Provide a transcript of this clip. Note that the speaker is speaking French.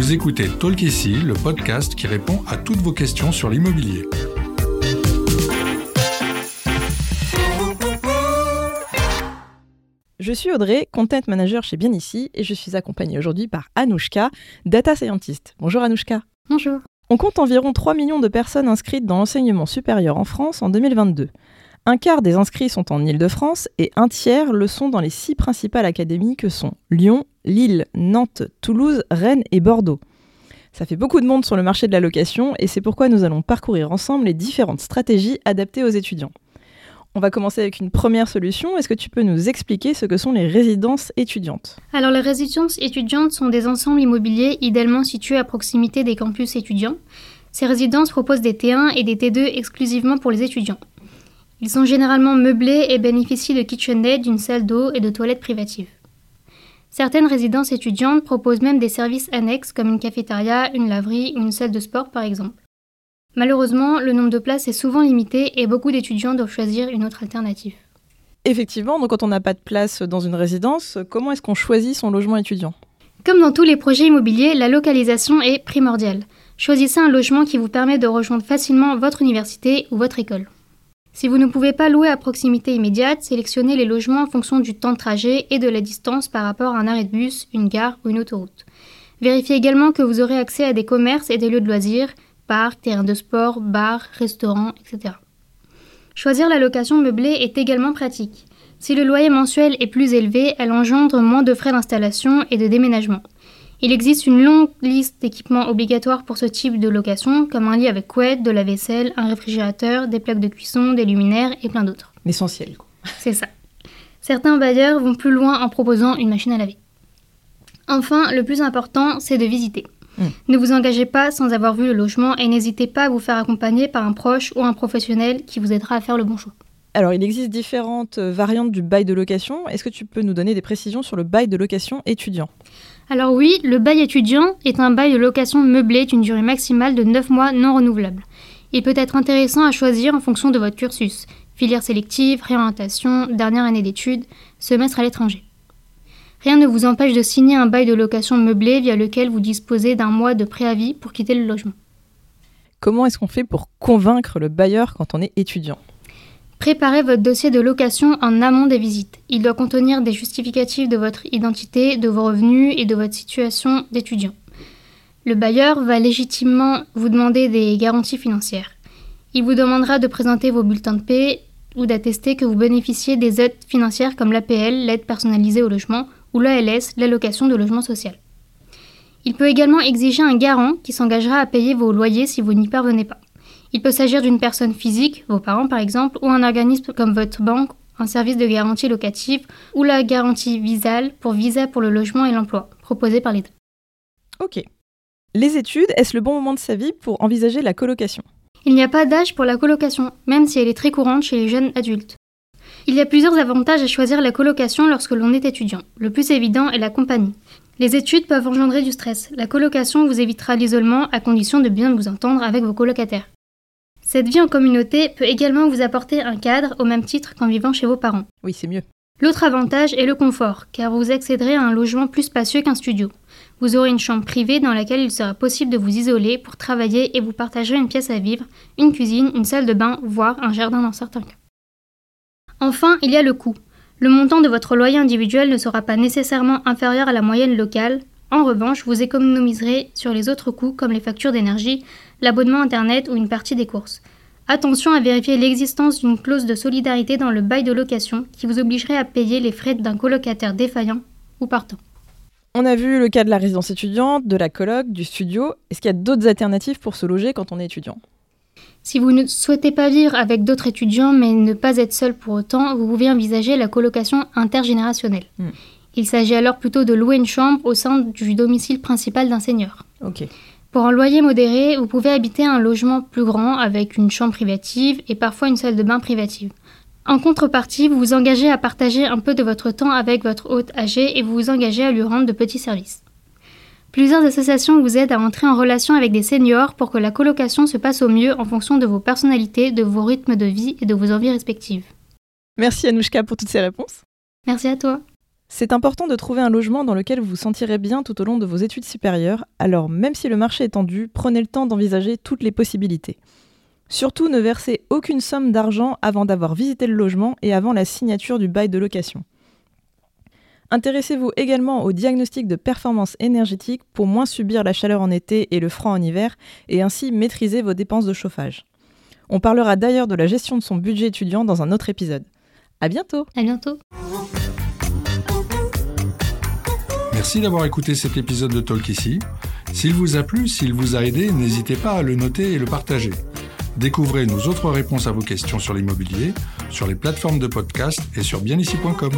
Vous écoutez Talk ici, le podcast qui répond à toutes vos questions sur l'immobilier. Je suis Audrey, content manager chez Bien Ici, et je suis accompagnée aujourd'hui par Anouchka, data scientist. Bonjour Anouchka. Bonjour. On compte environ 3 millions de personnes inscrites dans l'enseignement supérieur en France en 2022. Un quart des inscrits sont en Île-de-France et un tiers le sont dans les six principales académies que sont Lyon, Lille, Nantes, Toulouse, Rennes et Bordeaux. Ça fait beaucoup de monde sur le marché de la location et c'est pourquoi nous allons parcourir ensemble les différentes stratégies adaptées aux étudiants. On va commencer avec une première solution. Est-ce que tu peux nous expliquer ce que sont les résidences étudiantes? Alors les résidences étudiantes sont des ensembles immobiliers idéalement situés à proximité des campus étudiants. Ces résidences proposent des T1 et des T2 exclusivement pour les étudiants. Ils sont généralement meublés et bénéficient de KitchenAid, d'une salle d'eau et de toilettes privatives. Certaines résidences étudiantes proposent même des services annexes comme une cafétéria, une laverie ou une salle de sport par exemple. Malheureusement, le nombre de places est souvent limité et beaucoup d'étudiants doivent choisir une autre alternative. Effectivement, donc quand on n'a pas de place dans une résidence, comment est-ce qu'on choisit son logement étudiant? Comme dans tous les projets immobiliers, la localisation est primordiale. Choisissez un logement qui vous permet de rejoindre facilement votre université ou votre école. Si vous ne pouvez pas louer à proximité immédiate, sélectionnez les logements en fonction du temps de trajet et de la distance par rapport à un arrêt de bus, une gare ou une autoroute. Vérifiez également que vous aurez accès à des commerces et des lieux de loisirs, parcs, terrains de sport, bars, restaurants, etc. Choisir la location meublée est également pratique. Si le loyer mensuel est plus élevé, elle engendre moins de frais d'installation et de déménagement. Il existe une longue liste d'équipements obligatoires pour ce type de location, comme un lit avec couette, de la vaisselle, un réfrigérateur, des plaques de cuisson, des luminaires et plein d'autres. L'essentiel. C'est ça. Certains bailleurs vont plus loin en proposant une machine à laver. Enfin, le plus important, c'est de visiter. Mm. Ne vous engagez pas sans avoir vu le logement et n'hésitez pas à vous faire accompagner par un proche ou un professionnel qui vous aidera à faire le bon choix. Alors, il existe différentes euh, variantes du bail de location. Est-ce que tu peux nous donner des précisions sur le bail de location étudiant? Alors oui, le bail étudiant est un bail de location meublé d'une durée maximale de 9 mois non renouvelable. Il peut être intéressant à choisir en fonction de votre cursus, filière sélective, réorientation, dernière année d'études, semestre à l'étranger. Rien ne vous empêche de signer un bail de location meublé via lequel vous disposez d'un mois de préavis pour quitter le logement. Comment est-ce qu'on fait pour convaincre le bailleur quand on est étudiant? Préparez votre dossier de location en amont des visites. Il doit contenir des justificatifs de votre identité, de vos revenus et de votre situation d'étudiant. Le bailleur va légitimement vous demander des garanties financières. Il vous demandera de présenter vos bulletins de paie ou d'attester que vous bénéficiez des aides financières comme l'APL, l'aide personnalisée au logement, ou l'ALS, l'allocation de logement social. Il peut également exiger un garant qui s'engagera à payer vos loyers si vous n'y parvenez pas. Il peut s'agir d'une personne physique, vos parents par exemple, ou un organisme comme votre banque, un service de garantie locative, ou la garantie visale pour visa pour le logement et l'emploi, proposée par l'État. Ok. Les études, est-ce le bon moment de sa vie pour envisager la colocation? Il n'y a pas d'âge pour la colocation, même si elle est très courante chez les jeunes adultes. Il y a plusieurs avantages à choisir la colocation lorsque l'on est étudiant. Le plus évident est la compagnie. Les études peuvent engendrer du stress. La colocation vous évitera l'isolement à condition de bien vous entendre avec vos colocataires. Cette vie en communauté peut également vous apporter un cadre au même titre qu'en vivant chez vos parents. Oui, c'est mieux. L'autre avantage est le confort, car vous accéderez à un logement plus spacieux qu'un studio. Vous aurez une chambre privée dans laquelle il sera possible de vous isoler pour travailler et vous partagerez une pièce à vivre, une cuisine, une salle de bain, voire un jardin dans certains cas. Enfin, il y a le coût. Le montant de votre loyer individuel ne sera pas nécessairement inférieur à la moyenne locale. En revanche, vous économiserez sur les autres coûts comme les factures d'énergie, l'abonnement Internet ou une partie des courses. Attention à vérifier l'existence d'une clause de solidarité dans le bail de location qui vous obligerait à payer les frais d'un colocataire défaillant ou partant. On a vu le cas de la résidence étudiante, de la coloc, du studio. Est-ce qu'il y a d'autres alternatives pour se loger quand on est étudiant? Si vous ne souhaitez pas vivre avec d'autres étudiants mais ne pas être seul pour autant, vous pouvez envisager la colocation intergénérationnelle. Hmm. Il s'agit alors plutôt de louer une chambre au sein du domicile principal d'un seigneur. Pour un loyer modéré, vous pouvez habiter un logement plus grand avec une chambre privative et parfois une salle de bain privative. En contrepartie, vous vous engagez à partager un peu de votre temps avec votre hôte âgé et vous vous engagez à lui rendre de petits services. Plusieurs associations vous aident à entrer en relation avec des seniors pour que la colocation se passe au mieux en fonction de vos personnalités, de vos rythmes de vie et de vos envies respectives. Merci Anouchka pour toutes ces réponses. Merci à toi. C'est important de trouver un logement dans lequel vous vous sentirez bien tout au long de vos études supérieures, alors même si le marché est tendu, prenez le temps d'envisager toutes les possibilités. Surtout ne versez aucune somme d'argent avant d'avoir visité le logement et avant la signature du bail de location. Intéressez-vous également au diagnostic de performance énergétique pour moins subir la chaleur en été et le froid en hiver et ainsi maîtriser vos dépenses de chauffage. On parlera d'ailleurs de la gestion de son budget étudiant dans un autre épisode. À bientôt. À bientôt. Merci d'avoir écouté cet épisode de Talk ici. S'il vous a plu, s'il vous a aidé, n'hésitez pas à le noter et le partager. Découvrez nos autres réponses à vos questions sur l'immobilier, sur les plateformes de podcast et sur bienici.com.